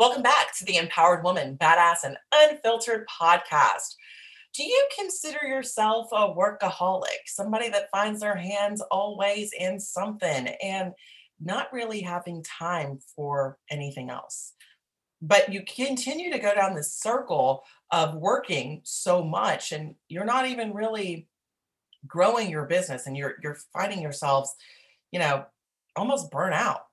Welcome back to the Empowered Woman, Badass and Unfiltered podcast. Do you consider yourself a workaholic, somebody that finds their hands always in something and not really having time for anything else? But you continue to go down this circle of working so much and you're not even really growing your business and you're you're finding yourselves, you know, almost burn out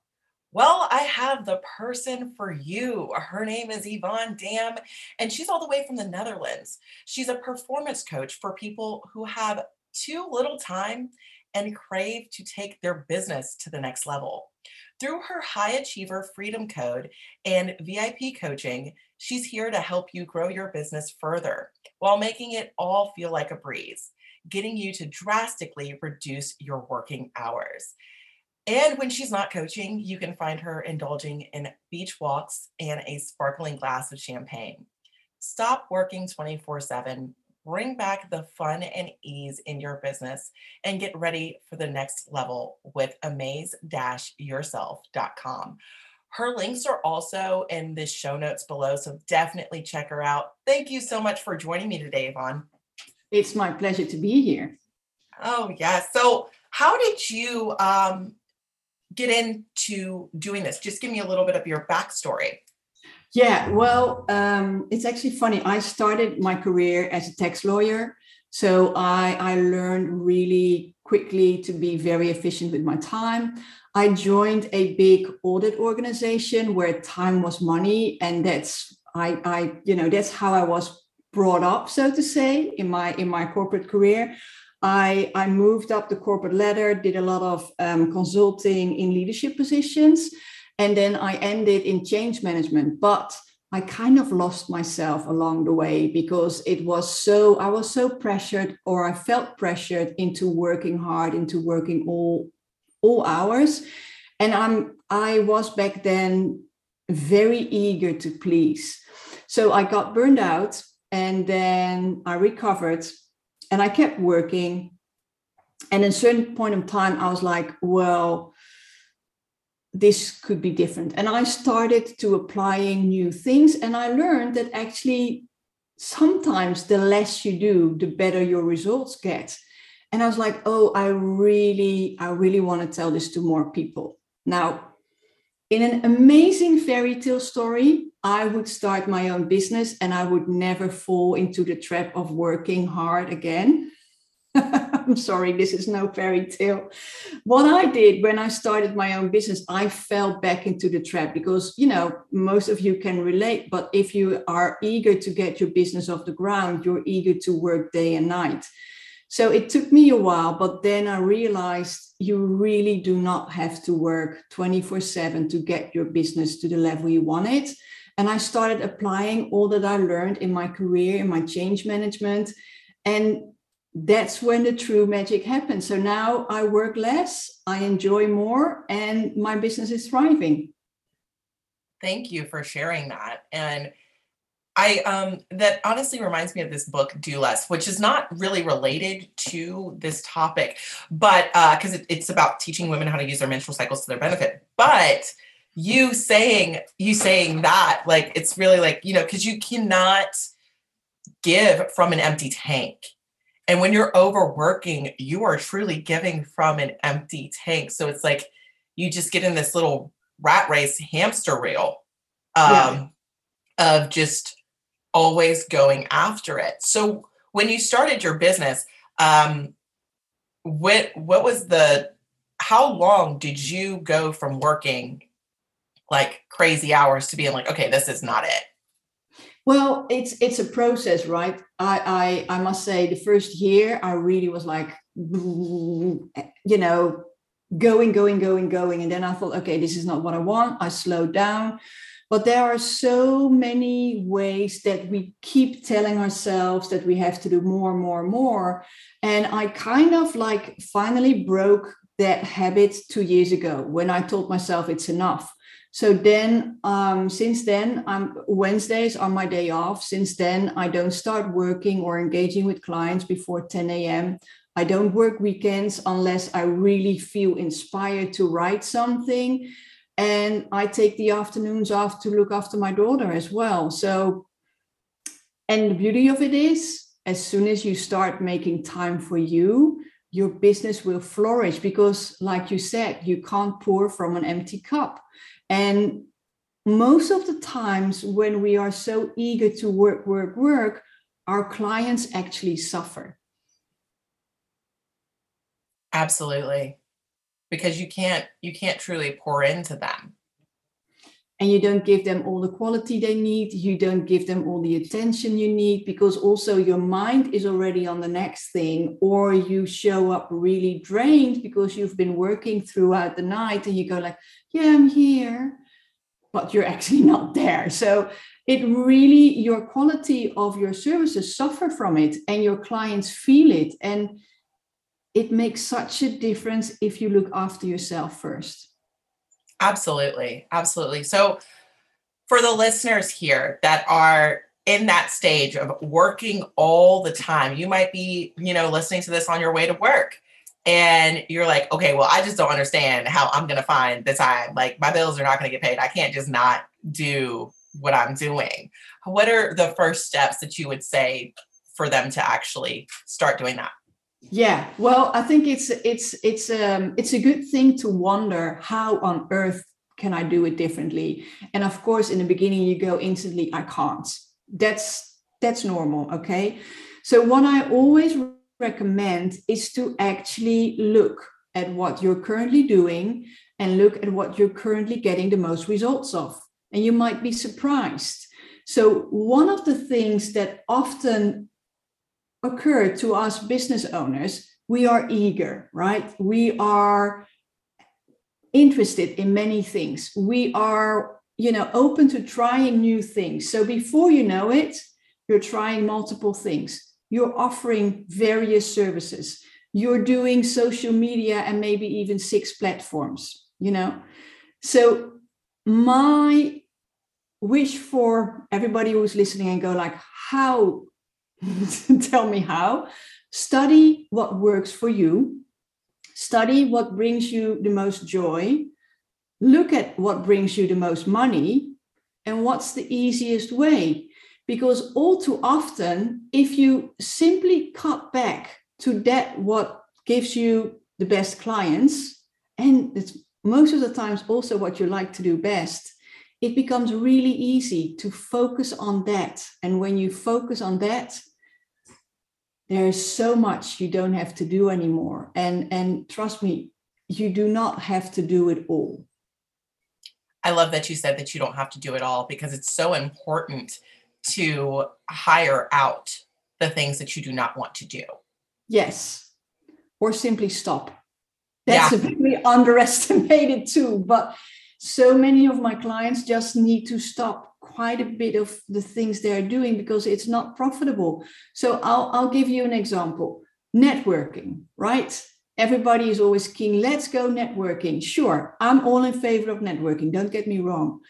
well, I have the person for you. Her name is Yvonne Dam, and she's all the way from the Netherlands. She's a performance coach for people who have too little time and crave to take their business to the next level. Through her High Achiever Freedom Code and VIP coaching, she's here to help you grow your business further while making it all feel like a breeze, getting you to drastically reduce your working hours. And when she's not coaching, you can find her indulging in beach walks and a sparkling glass of champagne. Stop working 24 7. Bring back the fun and ease in your business and get ready for the next level with amaze yourself.com. Her links are also in the show notes below, so definitely check her out. Thank you so much for joining me today, Yvonne. It's my pleasure to be here. Oh, yes. So, how did you um, get into doing this? Just give me a little bit of your backstory. Yeah, well, um, it's actually funny. I started my career as a tax lawyer. So I, I learned really quickly to be very efficient with my time. I joined a big audit organization where time was money. And that's I, I you know, that's how I was brought up, so to say, in my in my corporate career. I, I moved up the corporate ladder, did a lot of um, consulting in leadership positions, and then I ended in change management. But I kind of lost myself along the way because it was so, I was so pressured, or I felt pressured into working hard, into working all, all hours. And I'm, I was back then very eager to please. So I got burned out and then I recovered and I kept working. And at a certain point in time, I was like, well, this could be different. And I started to applying new things. And I learned that actually sometimes the less you do, the better your results get. And I was like, oh, I really, I really want to tell this to more people. Now, in an amazing fairy tale story, I would start my own business and I would never fall into the trap of working hard again. I'm sorry, this is no fairy tale. What I did when I started my own business, I fell back into the trap because, you know, most of you can relate. But if you are eager to get your business off the ground, you're eager to work day and night. So it took me a while, but then I realized you really do not have to work 24 7 to get your business to the level you want it. And I started applying all that I learned in my career, in my change management. And that's when the true magic happens. So now I work less, I enjoy more, and my business is thriving. Thank you for sharing that. And I um that honestly reminds me of this book Do Less, which is not really related to this topic, but uh because it, it's about teaching women how to use their menstrual cycles to their benefit. But you saying you saying that like it's really like you know because you cannot give from an empty tank and when you're overworking you are truly giving from an empty tank so it's like you just get in this little rat race hamster wheel um, yeah. of just always going after it. So when you started your business, um, what what was the how long did you go from working like crazy hours to being like, okay, this is not it? Well, it's it's a process, right? I I I must say the first year I really was like, you know, going, going, going, going. And then I thought, okay, this is not what I want. I slowed down. But there are so many ways that we keep telling ourselves that we have to do more, more, more. And I kind of like finally broke that habit two years ago when I told myself it's enough. So then, um, since then, I'm Wednesdays are my day off. Since then, I don't start working or engaging with clients before 10 a.m. I don't work weekends unless I really feel inspired to write something. And I take the afternoons off to look after my daughter as well. So, and the beauty of it is, as soon as you start making time for you, your business will flourish because, like you said, you can't pour from an empty cup. And most of the times when we are so eager to work, work, work, our clients actually suffer Absolutely. Because you can't you can't truly pour into them. And you don't give them all the quality they need. You don't give them all the attention you need because also your mind is already on the next thing, or you show up really drained because you've been working throughout the night and you go like, Yeah, I'm here, but you're actually not there. So it really your quality of your services suffer from it and your clients feel it. And it makes such a difference if you look after yourself first. Absolutely. Absolutely. So, for the listeners here that are in that stage of working all the time, you might be, you know, listening to this on your way to work and you're like, okay, well, I just don't understand how I'm going to find the time. Like, my bills are not going to get paid. I can't just not do what I'm doing. What are the first steps that you would say for them to actually start doing that? Yeah, well, I think it's it's it's um it's a good thing to wonder how on earth can I do it differently? And of course, in the beginning, you go instantly, I can't. That's that's normal, okay? So what I always recommend is to actually look at what you're currently doing and look at what you're currently getting the most results of. And you might be surprised. So one of the things that often occur to us business owners, we are eager, right? We are interested in many things. We are, you know, open to trying new things. So before you know it, you're trying multiple things. You're offering various services. You're doing social media and maybe even six platforms, you know. So my wish for everybody who's listening and go like, how tell me how. Study what works for you. Study what brings you the most joy. Look at what brings you the most money and what's the easiest way. Because all too often, if you simply cut back to that, what gives you the best clients, and it's most of the times also what you like to do best, it becomes really easy to focus on that. And when you focus on that, there's so much you don't have to do anymore. And and trust me you do not have to do it all. I love that you said that you don't have to do it all because it's so important to hire out the things that you do not want to do. Yes. Or simply stop. That's yeah. a very underestimated too but so many of my clients just need to stop quite a bit of the things they're doing because it's not profitable. So I'll, I'll give you an example networking, right? Everybody is always keen, let's go networking. Sure, I'm all in favor of networking, don't get me wrong.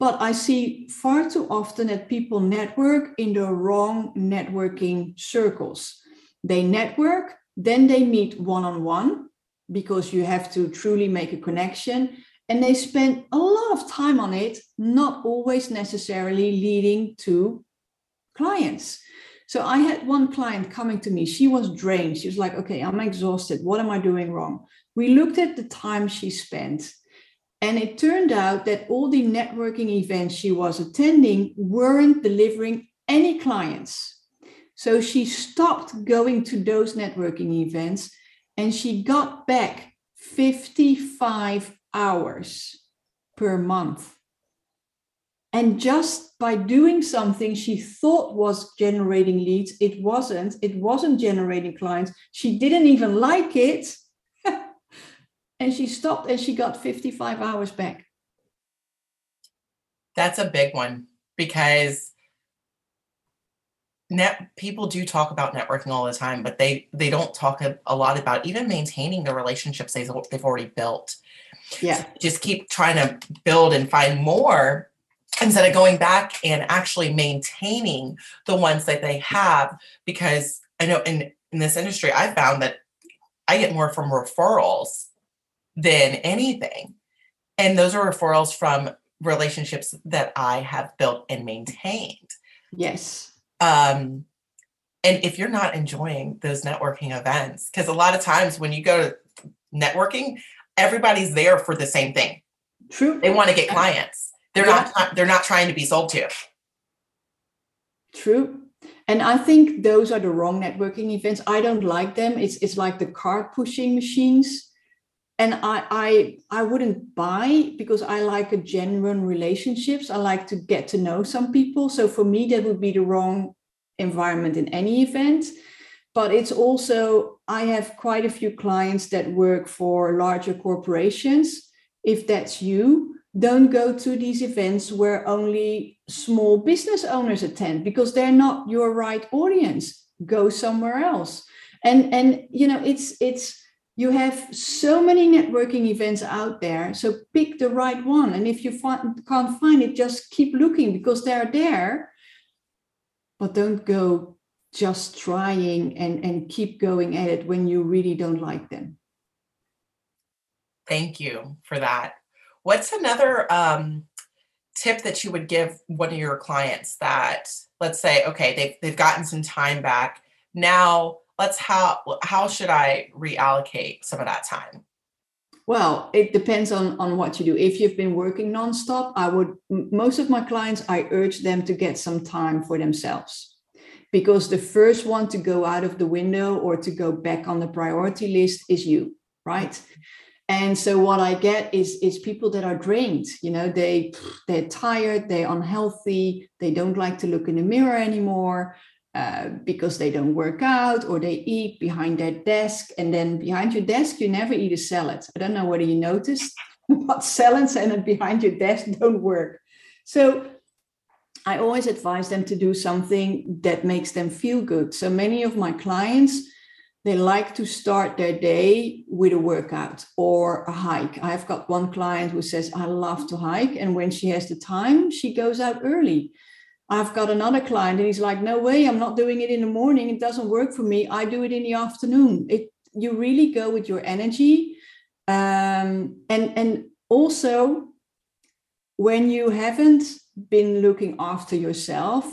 But I see far too often that people network in the wrong networking circles. They network, then they meet one on one because you have to truly make a connection and they spend a lot of time on it not always necessarily leading to clients. So i had one client coming to me. She was drained. She was like okay i'm exhausted. What am i doing wrong? We looked at the time she spent And it turned out that all the networking events she was attending weren't delivering any clients. So she stopped going to those networking events and she got back 55 hours per month. And just by doing something she thought was generating leads, it wasn't. It wasn't generating clients. She didn't even like it. and she stopped and she got 55 hours back. That's a big one because net people do talk about networking all the time but they they don't talk a, a lot about even maintaining the relationships they've, they've already built yeah. Just keep trying to build and find more instead of going back and actually maintaining the ones that they have. Because i know in in this industry i found that i get more from referrals than anything. And those are referrals from relationships that i have built and maintained. Yes. Um and if you're not enjoying those networking events because a lot of times when you go to networking everybody's there for the same thing true they want to get clients they're Yeah. not they're not trying to be sold to True. And I think those are the wrong networking events. I don't like them. It's it's like the card pushing machines. And I I I wouldn't buy because I like a genuine relationships. I like to get to know some people. So for me, that would be the wrong environment in any event. But it's also I have quite a few clients that work for larger corporations. If that's you, don't go to these events where only small business owners attend because they're not your right audience. Go somewhere else. And and you know it's it's you have so many networking events out there so pick the right one. And if you find, can't find it just keep looking because they're there. But don't go just trying and and keep going at it when you really don't like them. Thank you for that. What's another um tip that you would give one of your clients that let's say okay they've, they've gotten some time back. Now let's how how should i reallocate some of that time? Well, it depends on, on what you do. If you've been working nonstop, I would, most of my clients, I urge them to get some time for themselves because the first one to go out of the window or to go back on the priority list is you, right? And so what I get is, is people that are drained, you know, they, they're tired, they're unhealthy, they don't like to look in the mirror anymore uh, because they don't work out or they eat behind their desk. And then behind your desk, you never eat a salad. I don't know whether you noticed, but salads and behind your desk don't work. So I always advise them to do something that makes them feel good. So many of my clients, they like to start their day with a workout or a hike. I've got one client who says, I love to hike. And when she has the time, she goes out early. I've got another client and he's like, no way, I'm not doing it in the morning. It doesn't work for me. I do it in the afternoon. It you really go with your energy. Um, and and also when you haven't been looking after yourself,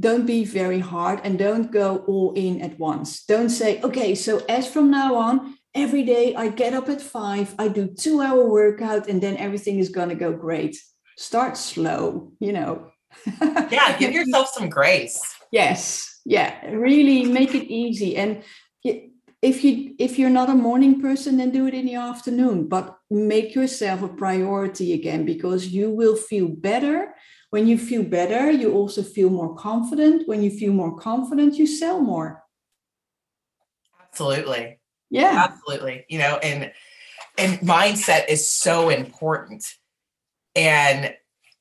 don't be very hard and don't go all in at once. Don't say, okay, so as from now on, every day I get up at five, I do two hour workout, and then everything is gonna go great. Start slow, you know. yeah give yourself some grace yes yeah really make it easy and if you if you're not a morning person then do it in the afternoon but make yourself a priority again because you will feel better when you feel better you also feel more confident. When you feel more confident you sell more. Absolutely. Yeah. Absolutely. You know and and mindset is so important. And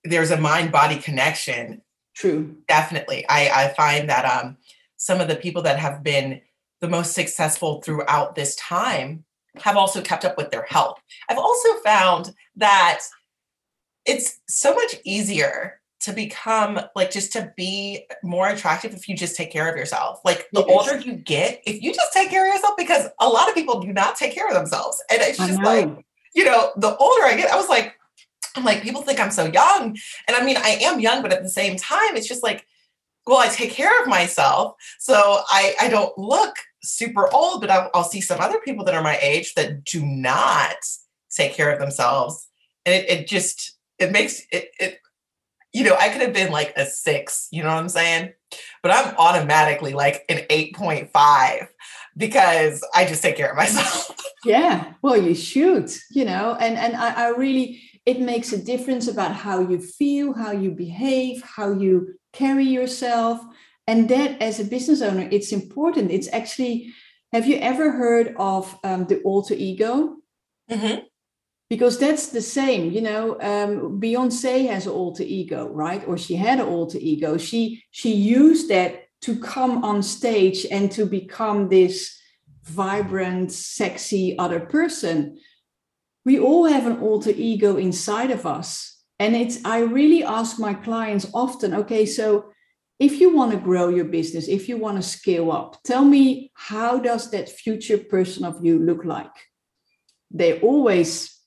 there's a mind body connection. True. Definitely. I i find that um some of the people that have been the most successful throughout this time have also kept up with their health. I've also found that it's so much easier to become like just to be more attractive if you just take care of yourself. Like the older you get if you just take care of yourself because a lot of people do not take care of themselves. And it's just like you know the older i get i was like i'm like people think i'm so young. And i mean i am young but at the same time it's just like well i take care of myself. So i i don't look super old but I'll, I'll see some other people that are my age that do not take care of themselves. And it, it just it makes it, it you know i could have been like a six you know what i'm saying? But i'm automatically like an 8.5 because i just take care of myself. Yeah well you should you know and and I, I really it makes a difference about how you feel how you behave how you carry yourself. And that as a business owner it's important. It's actually have you ever heard of um, the alter ego? Mm-hmm. Because that's the same you know um, beyonce has an alter ego right? Or she had an alter ego. She she used that to come on stage and to become this vibrant sexy other person. We all have an alter ego inside of us. And it's i really ask my clients often okay so if you want to grow your business if you want to scale up tell me how does that future person of you look like? They always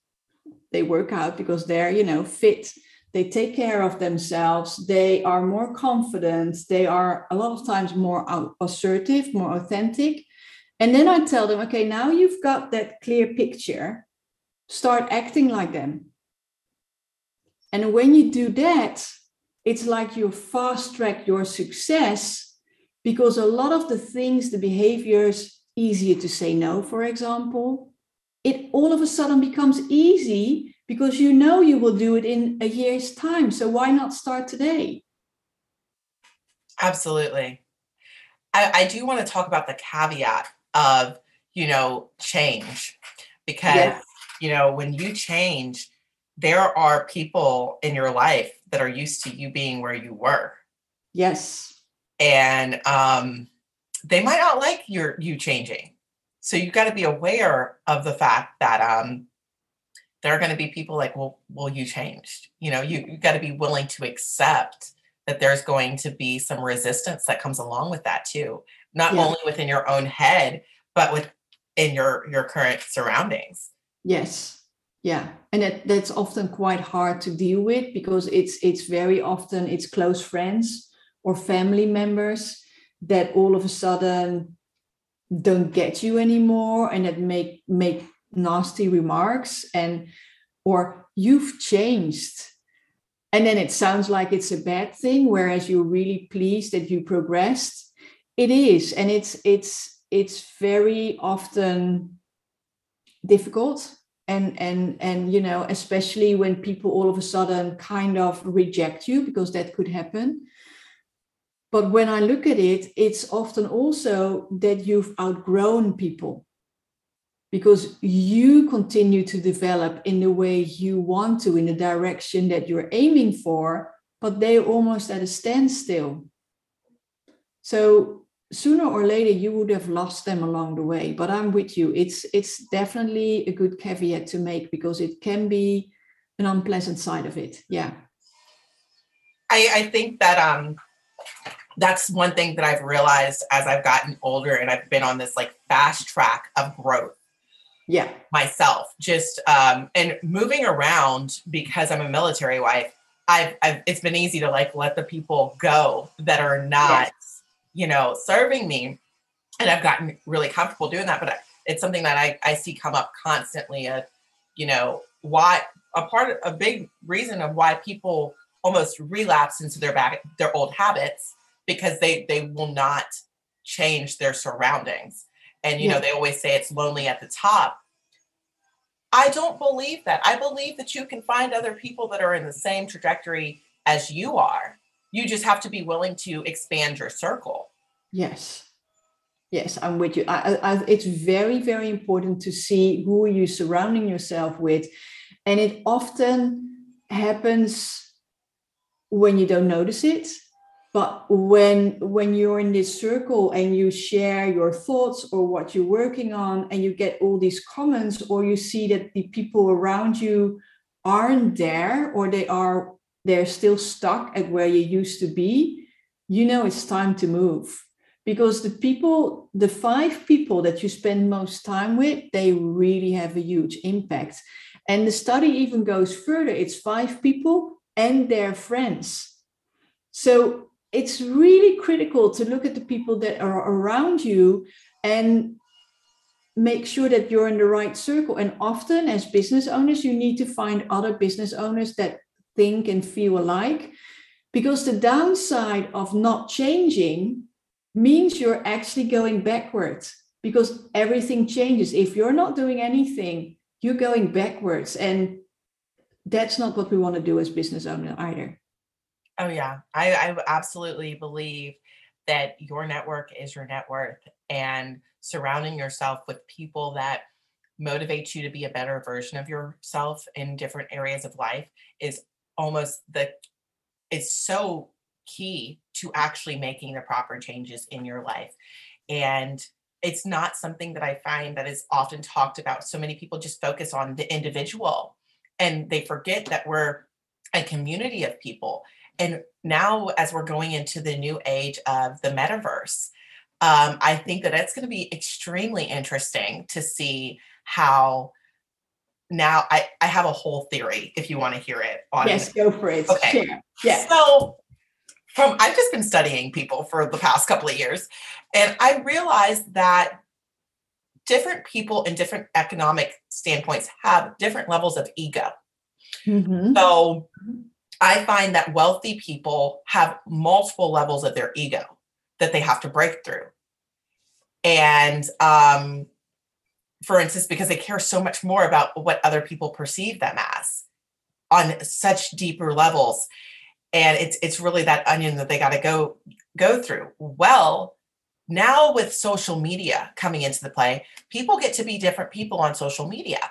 they work out because they're you know fit. They take care of themselves. They are more confident. They are a lot of times more assertive more authentic. And then i tell them okay now you've got that clear picture. Start acting like them. And when you do that it's like you fast track your success because a lot of the things, the behaviors, easier to say no, for example, it all of a sudden becomes easy because you know you will do it in a year's time. So why not start today? Absolutely. I, I do want to talk about the caveat of, you know, change because, yeah. you know, when you change, there are people in your life that are used to you being where you were. Yes. And um, they might not like your you changing. So you've got to be aware of the fact that um, there are going to be people like, well, well, you changed. You know, you, you got to be willing to accept that there's going to be some resistance that comes along with that too. Not yeah. only within your own head, but with in your your current surroundings. Yes yeah and that, that's often quite hard to deal with because it's it's very often it's close friends or family members that all of a sudden don't get you anymore and that make make nasty remarks and or you've changed. And then it sounds like it's a bad thing whereas you're really pleased that you progressed. It is and it's it's it's very often difficult and and and you know especially when people all of a sudden kind of reject you because that could happen but when i look at it it's often also that you've outgrown people. Because you continue to develop in the way you want to in the direction that you're aiming for but they're almost at a standstill. So sooner or later you would have lost them along the way. But i'm with you. It's it's definitely a good caveat to make because it can be an unpleasant side of it. Yeah. I i think that um that's one thing that i've realized as i've gotten older and i've been on this like fast track of growth yeah myself just um and moving around because i'm a military wife I've, I've it's been easy to like let the people go that are not yes you know, serving me. And I've gotten really comfortable doing that, but it's something that I, I see come up constantly. Uh, you know, why a part, a big reason of why people almost relapse into their back, their old habits because they they will not change their surroundings. And you yeah. know, they always say it's lonely at the top. I don't believe that. I believe that you can find other people that are in the same trajectory as you are you just have to be willing to expand your circle. Yes. Yes, I'm with you. I, I, it's very, very important to see who you're surrounding yourself with. And it often happens when you don't notice it but when when you're in this circle and you share your thoughts or what you're working on and you get all these comments or you see that the people around you aren't there or they are they're still stuck at where you used to be, you know it's time to move. Because the people, the five people that you spend most time with, they really have a huge impact. And the study even goes further it's five people and their friends. So it's really critical to look at the people that are around you and make sure that you're in the right circle. And often, as business owners, you need to find other business owners that think and feel alike. Because the downside of not changing means you're actually going backwards because everything changes. If you're not doing anything, you're going backwards. And that's not what we want to do as business owner either. Oh yeah, I, I absolutely believe that your network is your net worth and surrounding yourself with people that motivate you to be a better version of yourself in different areas of life is almost the is so key to actually making the proper changes in your life. And it's not something that i find that is often talked about. So many people just focus on the individual and they forget that we're a community of people and now, as we're going into the new age of the metaverse, um, I think that it's going to be extremely interesting to see how. Now, I, I have a whole theory if you want to hear it. On yes, go for it. Okay. Sure. Yeah. So, from I've just been studying people for the past couple of years, and I realized that different people in different economic standpoints have different levels of ego. Mm-hmm. So I find that wealthy people have multiple levels of their ego that they have to break through. And um, for instance, because they care so much more about what other people perceive them as on such deeper levels. And it's it's really that onion that they got to go go through. Well, now with social media coming into the play, people get to be different people on social media.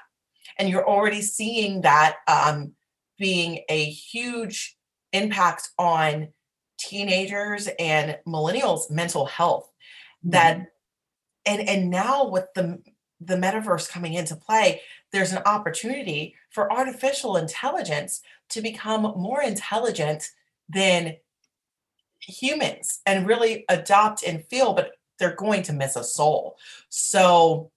And you're already seeing that um, being a huge impact on teenagers and millennials mental health that mm-hmm. and and now with the the metaverse coming into play there's an opportunity for artificial intelligence to become more intelligent than humans and really adopt and feel but they're going to miss a soul so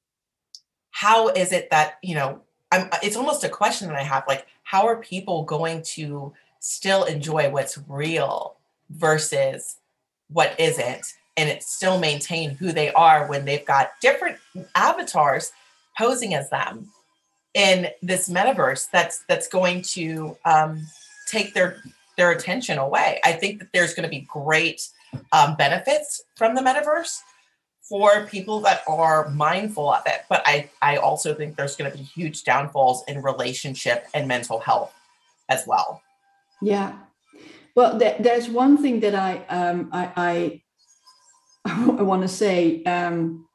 how is it that you know I'm, it's almost a question that i have like how are people going to still enjoy what's real versus what isn't and it still maintain who they are when they've got different avatars posing as them in this metaverse that's that's going to um, take their their attention away? I think that there's going to be great um, benefits from the metaverse for people that are mindful of it. But I, I also think there's going to be huge downfalls in relationship and mental health as well. Yeah. Well, th- there's one thing that I, um, I, I, I want to say. Um,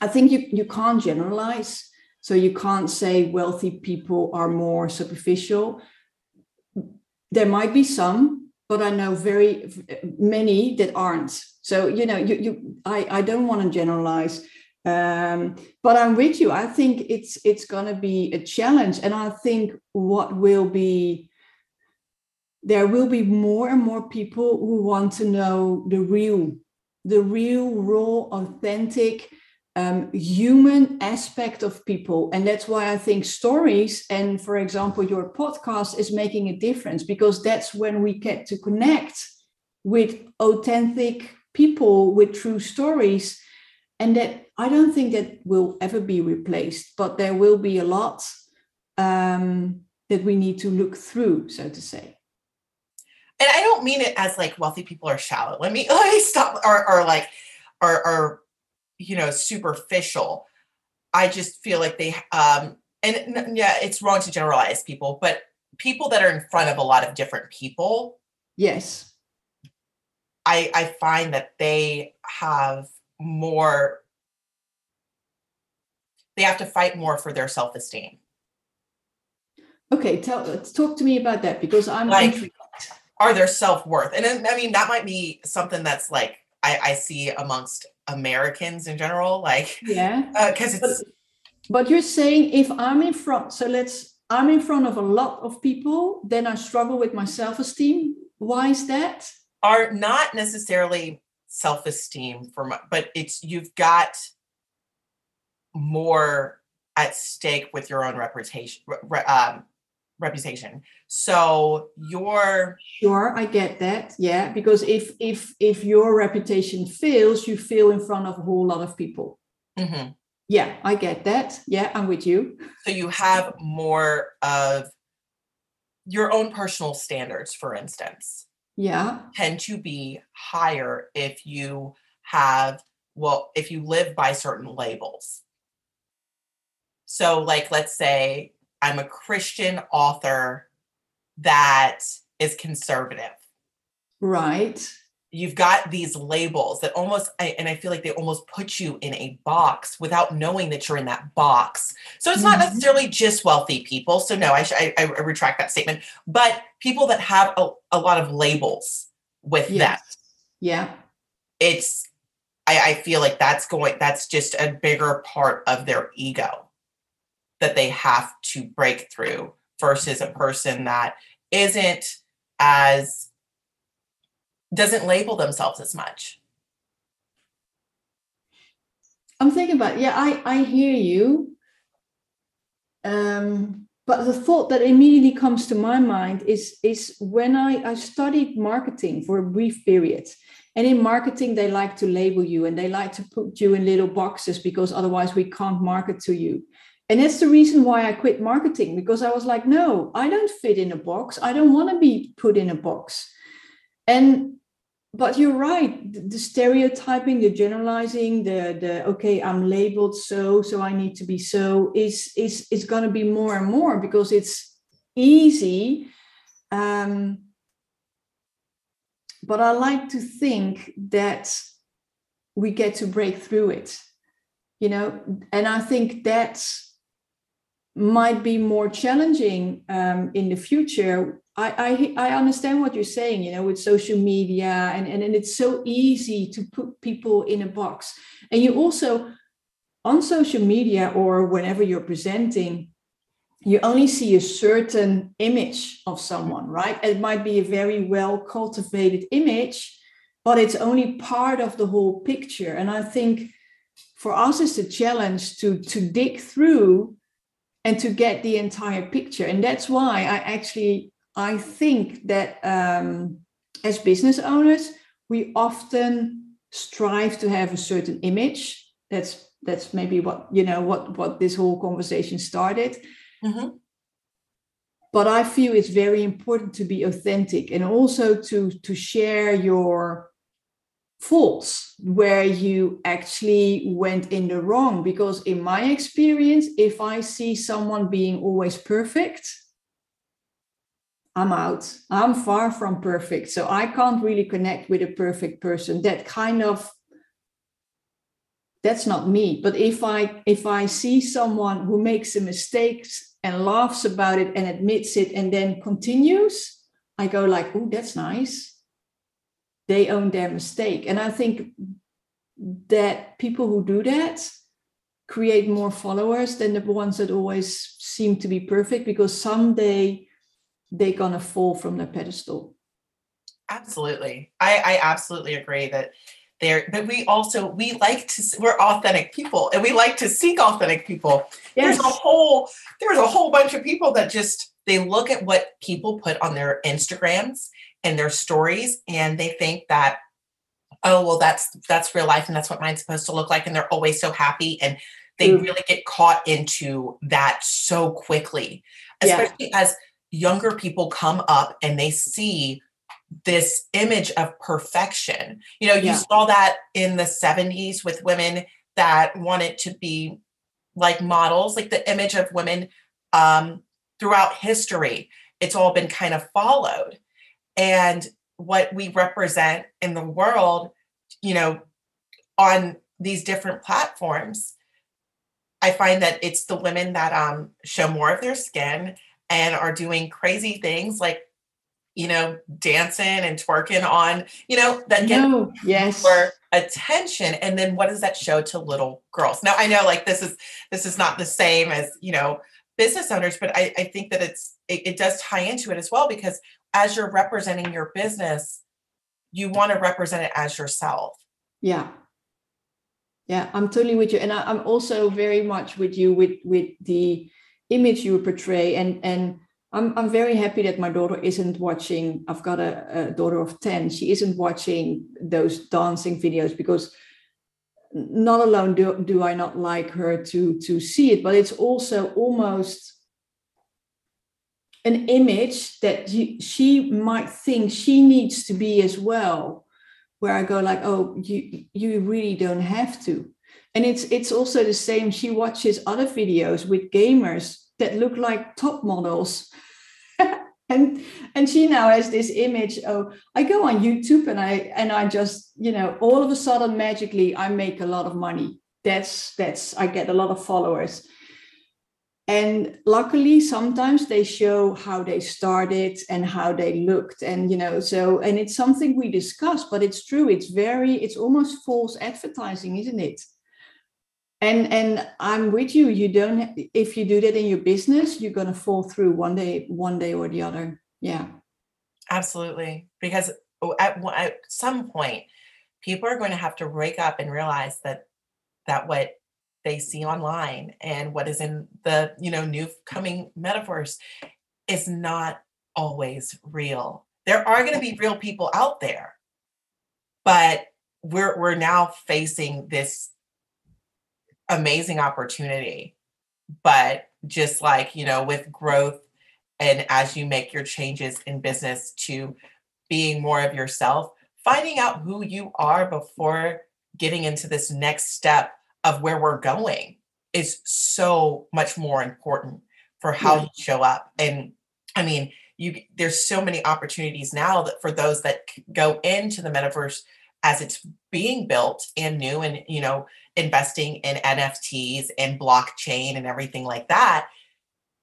I think you, you can't generalize. So you can't say wealthy people are more superficial. There might be some, but I know very many that aren't. So you know, you, you I, I don't want to generalize, um, but I'm with you. I think it's it's going to be a challenge, and I think what will be there will be more and more people who want to know the real, the real, raw, authentic um, human aspect of people. And that's why I think stories and, for example, your podcast is making a difference because that's when we get to connect with authentic people with true stories. And that I don't think that will ever be replaced, but there will be a lot um, that we need to look through, so to say. And I don't mean it as like wealthy people are shallow. Let me let me stop or or like or or you know superficial i just feel like they um and yeah it's wrong to generalize people but people that are in front of a lot of different people yes i i find that they have more they have to fight more for their self-esteem okay tell talk to me about that because i'm like intrigued. are their self-worth and i mean that might be something that's like I, I see amongst Americans in general, like yeah, because uh, it's. But, but you're saying if I'm in front, so let's I'm in front of a lot of people, then I struggle with my self-esteem. Why is that? Are not necessarily self-esteem for my, but it's you've got more at stake with your own reputation um, reputation so your sure i get that yeah because if if if your reputation fails you fail in front of a whole lot of people mm-hmm. Yeah, I get that. Yeah, I'm with you. So you have more of your own personal standards, for instance, Yeah. tend to be higher if you have, well, if you live by certain labels. So, like, let's say I'm a Christian author that is conservative. Right. You've got these labels that almost, I- and I feel like they almost put you in a box without knowing that you're in that box. So it's not Mhm. necessarily just wealthy people. So no, I, sh- I, I retract that statement. But people that have a, a lot of labels with them, Yes. Yeah. it's, I, I feel like that's going, that's just a bigger part of their ego that they have to break through versus a person that isn't as doesn't label themselves as much. I'm thinking about yeah, I I hear you. Um, but the thought that immediately comes to my mind is is when I I studied marketing for a brief period, and in marketing they like to label you and they like to put you in little boxes because otherwise we can't market to you. And that's the reason why I quit marketing because I was like, no, I don't fit in a box. I don't want to be put in a box. And but you're right the, stereotyping the generalizing the the okay i'm labeled so so i need to be so is is is going to be more and more because it's easy um but i like to think that we get to break through it you know? And i think that might be more challenging um, in the future I, I I understand what you're saying, you know, with social media and, and, and it's so easy to put people in a box. And you also on social media or whenever you're presenting, you only see a certain image of someone, right? It might be a very well cultivated image, but it's only part of the whole picture. And I think for us it's a challenge to to dig through and to get the entire picture. And that's why I actually I think that um, as business owners, we often strive to have a certain image. That's that's maybe what you know what what this whole conversation started. Mhm. But I feel it's very important to be authentic and also to to share your faults where you actually went in the wrong. Because in my experience, if I see someone being always perfect, I'm out. I'm far from perfect. So I can't really connect with a perfect person. That kind of that's not me. But if I if I see someone who makes a mistake and laughs about it and admits it and then continues, I go like, oh, that's nice. They own their mistake. And I think that people who do that create more followers than the ones that always seem to be perfect because someday they're gonna fall from the pedestal. Absolutely. I, I absolutely agree that there, but we also, we like to, we're authentic people and we like to seek authentic people. Yes. There's a whole, there's a whole bunch of people that just, they look at what people put on their Instagrams and their stories and they think that, oh, well, that's, that's real life and that's what mine's supposed to look like. And they're always so happy. And they True. really get caught into that so quickly, Yeah. especially as younger people come up and they see this image of perfection. You know, you Yeah. saw that in the 70s with women that wanted to be like models, like the image of women um, throughout history. It's all been kind of followed. And what we represent in the world, you know, on these different platforms, I find that it's the women that um, show more of their skin and are doing crazy things like, you know, dancing and twerking on, you know, that get No, yes. more attention. And then what does that show to little girls? Now I know like this is this is not the same as, you know, business owners, but I, I think that it's it, it does tie into it as well because as you're representing your business, you want to represent it as yourself. Yeah. Yeah, I'm totally with you. And I, I'm also very much with you with with the image you portray. And and I'm I'm very happy that my daughter isn't watching. I've got a, a daughter of 10. She isn't watching those dancing videos because not alone do, do I not like her to to see it, but it's also almost an image that you, she might think she needs to be as well where i go like oh you you really don't have to and it's it's also the same. She watches other videos with gamers that look like top models. And and she now has this image oh i go on youtube and i and i just you know all of a sudden magically i make a lot of money. That's that's i get a lot of followers. And luckily sometimes they show how they started and how they looked and you know so and it's something we discuss but it's true. It's very it's almost false advertising isn't it and and i'm with you. You don't if you do that in your business you're going to fall through one day one day or the other. Yeah. Absolutely. Because oh, at, at some point people are going to have to wake up and realize that that what they see online and what is in the you know new coming metaverse is not always real. There are going to be real people out there but we're we're now facing this amazing opportunity. But just like you know with growth and as you make your changes in business to being more of yourself finding out who you are before getting into this next step of where we're going is so much more important for how you show up. And i mean you there's so many opportunities now that for those that go into the metaverse as it's being built and new and you know investing in nfts and blockchain and everything like that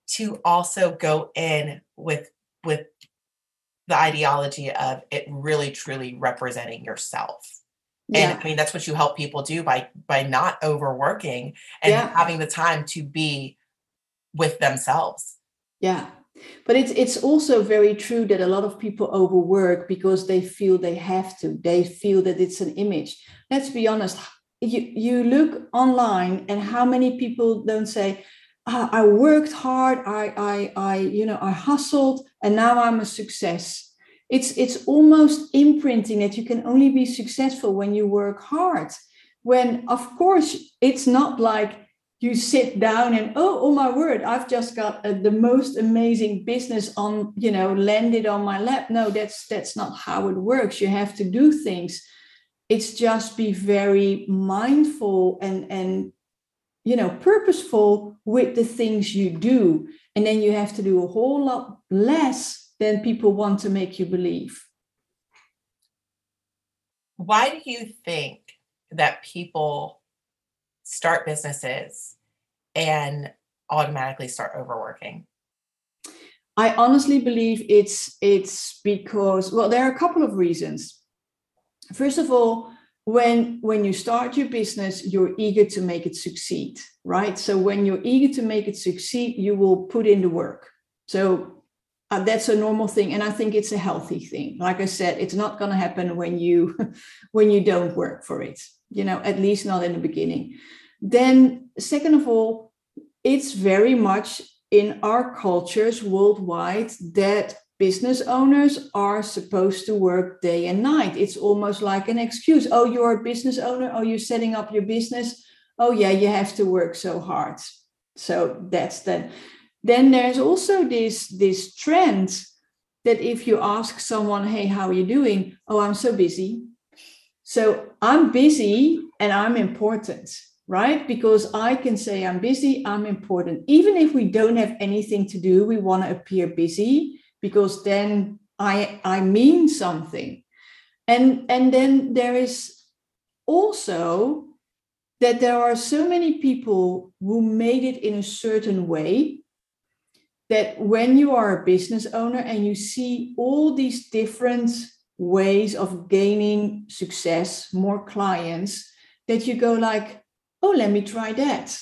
to also go in with with the ideology of it really truly representing yourself. And yeah. i mean that's what you help people do by by not overworking and yeah. having the time to be with themselves. Yeah. But it's it's also very true that a lot of people overwork because they feel they have to. They feel that it's an image. Let's be honest you you look online and how many people don't say oh, i worked hard i i i you know i hustled and now i'm a success. It's it's almost imprinting that you can only be successful when you work hard when of course it's not like you sit down and oh oh my word i've just got a, the most amazing business on you know landed on my lap. No that's that's not how it works. You have to do things it's just be very mindful and and you know purposeful with the things you do and then you have to do a whole lot less than people want to make you believe. Why do you think that people start businesses and automatically start overworking? I honestly believe it's it's because well there are a couple of reasons. First of all, when when you start your business you're eager to make it succeed, right? So when you're eager to make it succeed, you will put in the work. So uh, that's a normal thing and i think it's a healthy thing like i said it's not going to happen when you when you don't work for it you know at least not in the beginning then second of all it's very much in our cultures worldwide that business owners are supposed to work day and night. It's almost like an excuse. Oh you're a business owner? Oh you're setting up your business? Oh yeah you have to work so hard. So that's the then there's also this this trend that if you ask someone hey how are you doing? Oh i'm so busy. So i'm busy and i'm important right? Because i can say i'm busy i'm important. Even if we don't have anything to do we want to appear busy because then i i mean something and and then there is also that there are so many people who made it in a certain way that when you are a business owner and you see all these different ways of gaining success, more clients, that you go like, oh, let me try that.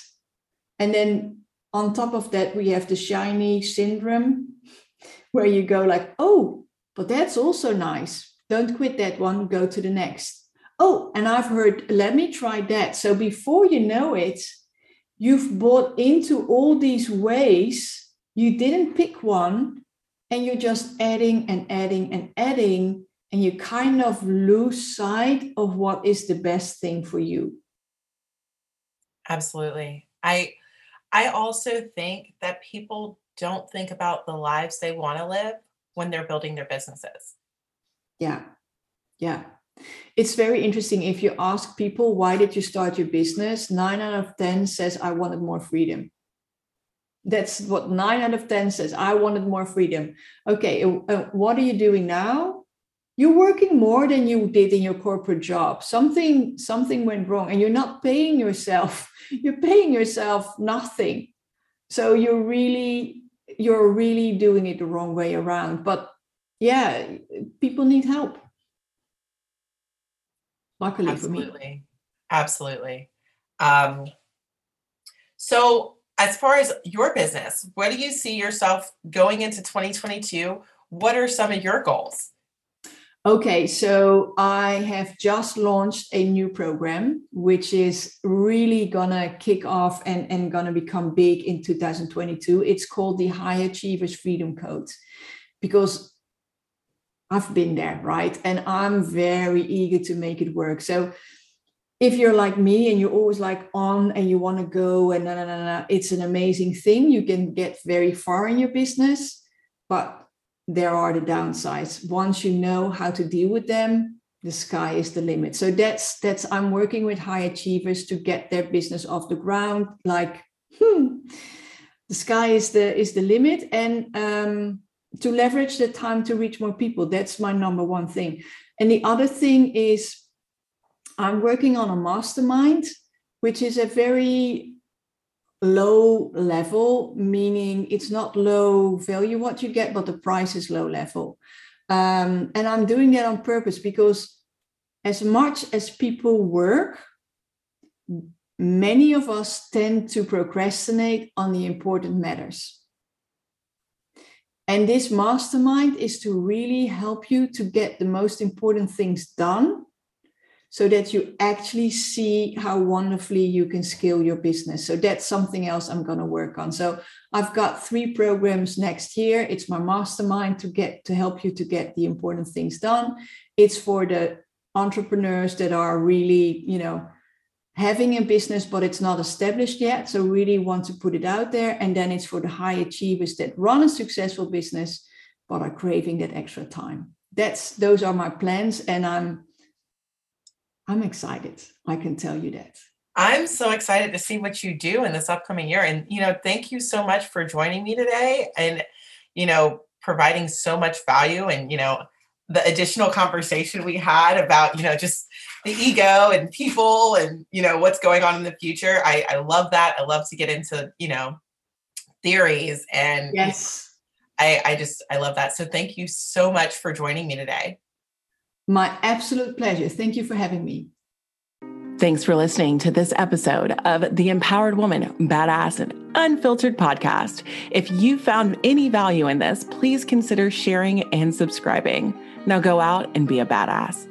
And then on top of that, we have the shiny syndrome where you go like, oh, but that's also nice. Don't quit that one, go to the next. Oh, and I've heard, let me try that. So before you know it, you've bought into all these ways you didn't pick one and you're just adding and adding and adding and you kind of lose sight of what is the best thing for you Absolutely. I I also think that people don't think about the lives they want to live when they're building their businesses. Yeah. Yeah. It's very interesting. If you ask people, why did you start your business? Nine out of 10 says, I wanted more freedom. That's what nine out of 10 says. I wanted more freedom. Okay. Uh, uh what are you doing now? You're working more than you did in your corporate job. Something, something went wrong and you're not paying yourself. You're paying yourself nothing. So you're really, you're really doing it the wrong way around. But yeah, people need help luckily Absolutely. for me. Absolutely. Um, so, as far as your business, where do you see yourself going into 2022? What are some of your goals? Okay, so I have just launched a new program, which is really gonna kick off and, and gonna become big in 2022. It's called the High Achievers Freedom Code because I've been there, right? And I'm very eager to make it work. So if you're like me and you're always like on and you want to go and na, na, na, na, it's an amazing thing. You can get very far in your business, but there are the downsides. Once you know how to deal with them, the sky is the limit. So that's that's I'm working with high achievers to get their business off the ground. Like, hmm, the sky is the is the limit. And um, to leverage the time to reach more people. That's my number one thing. And the other thing is, I'm working on a mastermind, which is a very low level, meaning it's not low value what you get, but the price is low level. Um, and I'm doing that on purpose because as much as people work, many of us tend to procrastinate on the important matters. And this mastermind is to really help you to get the most important things done so that you actually see how wonderfully you can scale your business. So that's something else I'm going to work on. So I've got three programs next year. It's my mastermind to get to help you to get the important things done. It's for the entrepreneurs that are really, you know, having a business, but it's not established yet. So really want to put it out there. And then it's for the high achievers that run a successful business, but are craving that extra time. That's those are my plans. And I'm I'm excited. I can tell you that. I'm so excited to see what you do in this upcoming year. And you know, thank you so much for joining me today and you know, providing so much value and you know, the additional conversation we had about you know just the ego and people and you know what's going on in the future i i love that i love to get into you know theories and yes i i just i love that so thank you so much for joining me today my absolute pleasure thank you for having me Thanks for listening to this episode of the Empowered Woman Badass and Unfiltered podcast. If you found any value in this, please consider sharing and subscribing. Now go out and be a badass.